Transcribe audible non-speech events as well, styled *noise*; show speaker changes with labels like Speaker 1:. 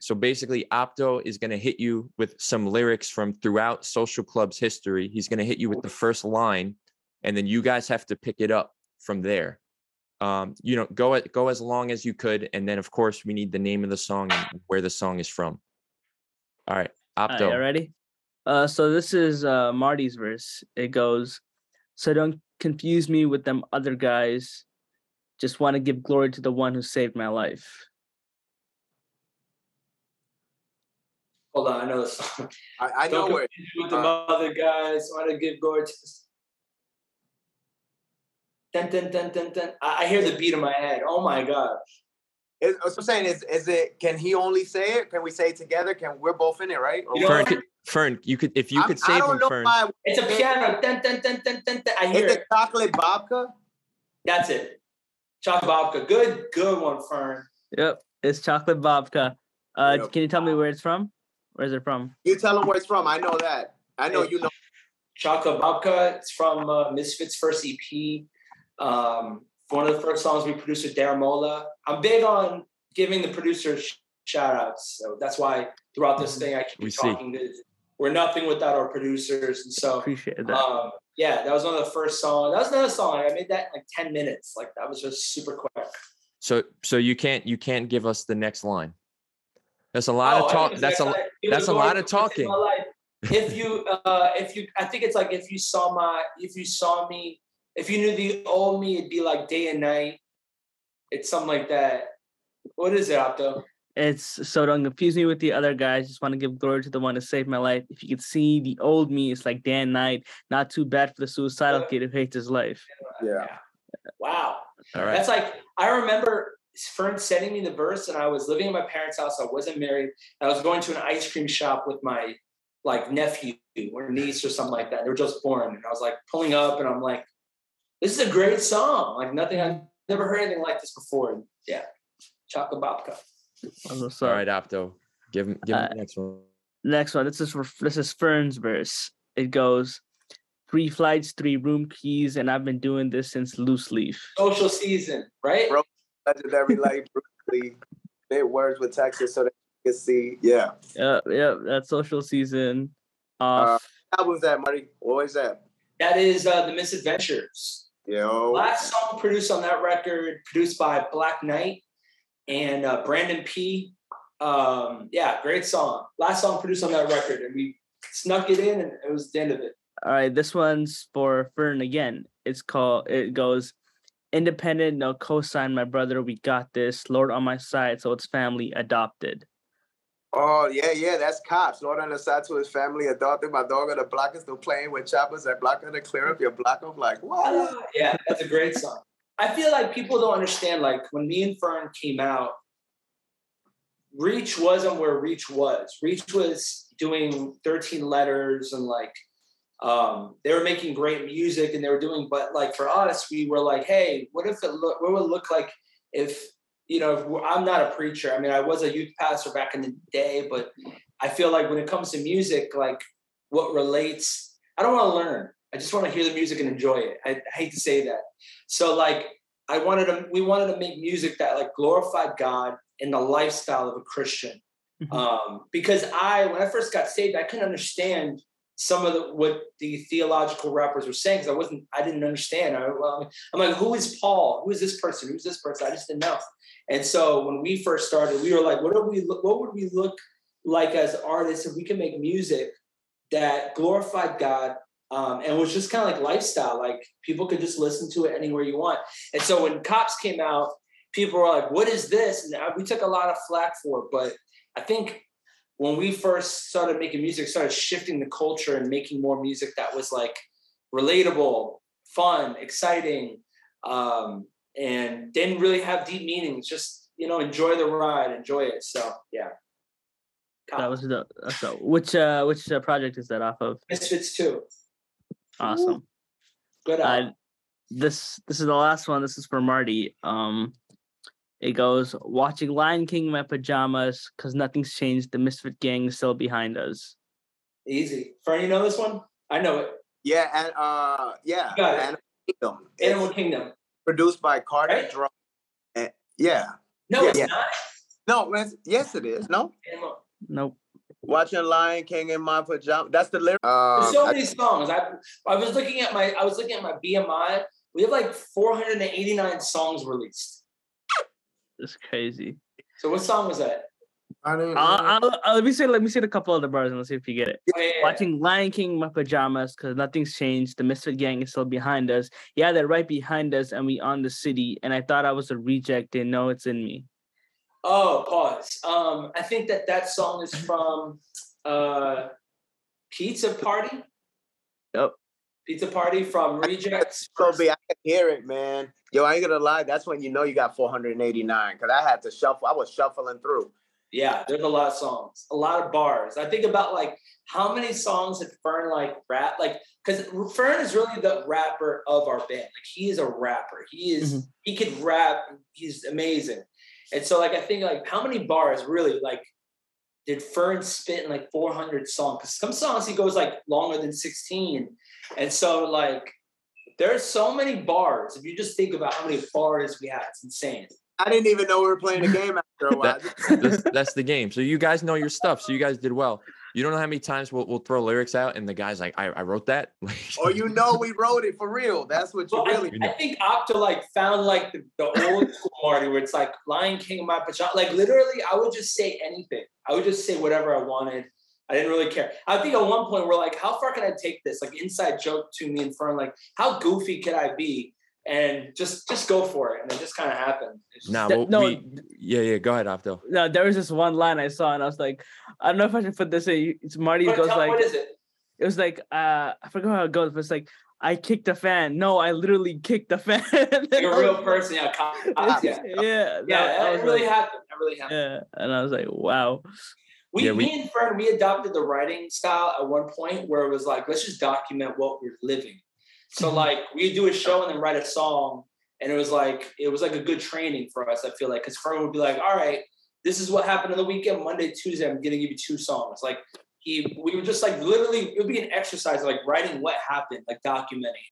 Speaker 1: So basically, Opto is going to hit you with some lyrics from throughout Social Club's history. He's going to hit you with the first line, and then you guys have to pick it up from there. Um, you know, go at, go as long as you could, and then of course we need the name of the song and where the song is from. All right, Opto.
Speaker 2: All right, ready? Uh, so this is uh, Marty's verse. It goes, "So don't confuse me with them other guys. Just want to give glory to the one who saved my life."
Speaker 3: Hold on, I know the song.
Speaker 4: I, I know
Speaker 3: Don't
Speaker 4: where.
Speaker 3: confuse me with the
Speaker 4: uh,
Speaker 3: other guys. Want to give glory to. Dun, dun, dun, dun, dun. I, I hear the beat in my head. Oh my gosh.
Speaker 4: Is, what I'm saying is, is it? Can he only say it? Can we say it together? Can we're both in it, right? Or
Speaker 1: Fern,
Speaker 4: what?
Speaker 3: what?
Speaker 1: could, Fern, you could if you
Speaker 4: I'm-
Speaker 1: could
Speaker 4: I
Speaker 1: save
Speaker 4: don't
Speaker 1: him,
Speaker 4: know
Speaker 1: Fern.
Speaker 4: why.
Speaker 3: It's a piano. Dun, dun, dun, dun, dun, dun. I hear
Speaker 4: Is
Speaker 3: it.
Speaker 4: it chocolate babka?
Speaker 3: That's it. Chocolate babka. Good, good one, Fern.
Speaker 2: Yep, it's Chocolate Babka. Uh,
Speaker 4: Yep.
Speaker 2: Can you tell me where it's from? Where is it from?
Speaker 4: You tell him where it's from. I know that. I know you know.
Speaker 3: Chaka Babka. It's from uh, Misfits' first EP. Um, one of the first songs we produced with Daramola. I'm big on giving the producers sh- shout outs. So that's why throughout this thing I keep
Speaker 1: We see.
Speaker 3: talking to we're nothing without our producers. And so
Speaker 2: Appreciate that.
Speaker 3: um, yeah, that was one of the first songs. That was another song. I made that in like 10 minutes. Like that was just super quick.
Speaker 1: So so you can't you can't give us the next line. That's a lot
Speaker 3: Oh,
Speaker 1: of
Speaker 3: I
Speaker 1: talk. That's a
Speaker 3: like-
Speaker 1: that's a lot of
Speaker 3: to what's in
Speaker 1: talking.
Speaker 3: If you, uh, if you, I think it's like if you saw my, if you saw me, if you knew the old me, it'd be like day and night. It's something like that. What is it, Opto?
Speaker 2: It's so don't confuse me with the other guys. Just want to give glory to the one that saved my life. If you could see the old me, it's like Dan night. Not too bad for the suicidal kid who hates his life.
Speaker 4: Yeah.
Speaker 3: Wow.
Speaker 1: All right.
Speaker 3: That's like I remember Fern sending me the verse, and I was living in my parents' house. I wasn't married. I was going to an ice cream shop with my like nephew or niece or something like that. They were just born, and I was like pulling up, and I'm like, "This is a great song! Like nothing. I've never heard anything like this before." And yeah, Chocolate Babka.
Speaker 2: I'm so
Speaker 1: All right, Opto. Give him give him
Speaker 2: Uh,
Speaker 1: the next one.
Speaker 2: Next one. This is for this is Fern's verse. It goes, three flights, three room keys, and I've been doing this since loose leaf.
Speaker 3: Social season, right?
Speaker 4: Bro. Legendary like Bruce Lee. Bit words with Texas so that you can see. Yeah.
Speaker 2: Yeah, yep. That's social season.
Speaker 4: Uh,
Speaker 2: Off.
Speaker 4: album's that, Marty? What was that?
Speaker 3: That is uh, the Misadventures.
Speaker 4: Yo.
Speaker 3: Last song produced on that record, produced by Black Knight and uh, Brandon P. Um, yeah, great song. Last song produced on that record, and we snuck it in, and it was the end of it.
Speaker 2: All right, this one's for Fern again. It's called. It goes, independent, no cosign. My brother, we got this. Lord on my side, so it's family adopted.
Speaker 4: Oh yeah, yeah, that's cops. Lord on the side to his family, adopted my dog on the block is still playing with choppers. That block gonna clear up your block. I'm like, what?
Speaker 3: Uh, yeah, that's a great song. I feel like people don't understand. Like when me and Fern came out, Reach wasn't where Reach was. Reach was doing 13 letters and like um, they were making great music and they were doing, but like for us, we were like, hey, what if it look? What would it look like if you know? If I'm not a preacher. I mean, I was a youth pastor back in the day, but I feel like when it comes to music, like what relates, I don't want to learn. I just want to hear the music and enjoy it. I, I hate to say that. So like I wanted to, we wanted to make music that like glorified God in the lifestyle of a Christian.
Speaker 2: Mhm.
Speaker 3: Um, because I, when I first got saved, I couldn't understand some of the, what the theological rappers were saying because I wasn't, I didn't understand. I, I'm like, who is Paul? Who is this person? Who's this person? I just didn't know. And so when we first started, we were like, what do we, look, what would we look like as artists if we can make music that glorified God um, and was just kind of like lifestyle. Like people could just listen to it anywhere you want. And so when Cops came out, people were like, "What is this?" And we took a lot of flack for it. But I think when we first started making music, started shifting the culture and making more music that was like relatable, fun, exciting, um, and didn't really have deep meanings. Just you know, enjoy the ride, enjoy it. So yeah.
Speaker 2: That was the so which uh which uh, project is that off of?
Speaker 3: Misfits too.
Speaker 2: Awesome.
Speaker 3: Good.
Speaker 2: Uh, this this is the last one. This is for Marty. Um, it goes watching Lion King in my pajamas because nothing's changed. The Misfit Gang is still behind us.
Speaker 3: Easy. Fern, you know this one? I know it.
Speaker 4: Yeah, and uh, yeah,
Speaker 3: got it.
Speaker 4: Animal Kingdom.
Speaker 3: Animal
Speaker 4: It's
Speaker 3: Kingdom.
Speaker 4: produced by Carter
Speaker 3: Right?
Speaker 4: Drum. And, yeah,
Speaker 3: No,
Speaker 4: Yeah,
Speaker 3: it's
Speaker 4: yeah.
Speaker 3: not.
Speaker 4: No, it's- yes, it is. No,
Speaker 3: And look,
Speaker 2: Nope.
Speaker 4: watching Lion King in my pajama. That's the lyric. Um,
Speaker 3: There's so
Speaker 4: I-
Speaker 3: many songs. I I was looking at my I was looking at my BMI. We have like 489 songs released.
Speaker 2: It's crazy.
Speaker 3: So what song was that?
Speaker 4: I don't,
Speaker 2: I'll, I'll, I'll- let me say let me say a couple of the bars and let's see if you get it.
Speaker 3: Oh, yeah, yeah, yeah.
Speaker 2: Watching Lion King my pajamas because nothing's changed. The Misfit Gang is still behind us. Yeah, they're right behind us, and we on the city. And I thought I was a reject. They know it's in me.
Speaker 3: Oh, pause. Um, I think that that song is from uh, Pizza Party.
Speaker 2: Yep.
Speaker 3: Pizza Party from Rejects. *laughs*
Speaker 4: So be I can hear it, man. Yo, I ain't gonna lie. That's when you know you got 489 because I had to shuffle. I was shuffling through.
Speaker 3: Yeah, there's a lot of songs, a lot of bars. I think about like how many songs did Fern like rap? Like, because Fern is really the rapper of our band. Like, he is a rapper. He is
Speaker 2: Mhm.
Speaker 3: he could rap. He's amazing. And so, like, I think like how many bars really like did Fern spit in like 400 songs? Because some songs he goes like longer than 16. And so, like, there's so many bars. If you just think about how many bars we had, it's insane.
Speaker 4: I didn't even know we were playing the game after a *laughs* while.
Speaker 1: that's, that's the game. So you guys know your stuff. So you guys did well. You don't know how many times we'll, we'll throw lyrics out and the guy's like, I, I wrote that. *laughs*
Speaker 4: or oh, you know we wrote it for real. That's what you
Speaker 3: Well, I,
Speaker 4: really.
Speaker 1: You know.
Speaker 3: I think Opto like found like the, the old school Marty where it's like Lion King in my pajama. Like literally, I would just say anything. I would just say whatever I wanted. I didn't really care. I think at one point we're like, how far can I take this? Like inside joke to me and Fern, like how goofy could I be? And just just go for it. And it just kind of happened. It's just-
Speaker 1: nah, well,
Speaker 2: no,
Speaker 1: we, yeah, yeah. Go ahead, Opto.
Speaker 2: No, there was this one line I saw, and I was like, I don't know if I should put this in. It's Marty
Speaker 3: What-
Speaker 2: goes
Speaker 3: tell-
Speaker 2: like,
Speaker 3: what is it?
Speaker 2: it was like, uh, I forgot how it goes, but it's like, I kicked a fan. No, I literally kicked a fan. *laughs*
Speaker 3: Like a real person. Yeah. Cops, *laughs* yeah.
Speaker 2: yeah, yeah,
Speaker 3: Yeah,
Speaker 2: that-
Speaker 3: that really
Speaker 2: like,
Speaker 3: happened. Really happened.
Speaker 2: yeah, and I was like, wow.
Speaker 3: We,
Speaker 1: Yeah, we-
Speaker 3: me and Fern, we adopted the writing style at one point where it was like, let's just document what we're living. So
Speaker 2: Mhm.
Speaker 3: like we do a show and then write a song, and it was like it was like a good training for us. I feel like because Fern would be like, all right, this is what happened on the weekend, Monday, Tuesday. I'm gonna give you two songs. Like he, we were just like literally, it would be an exercise like writing what happened, like documenting.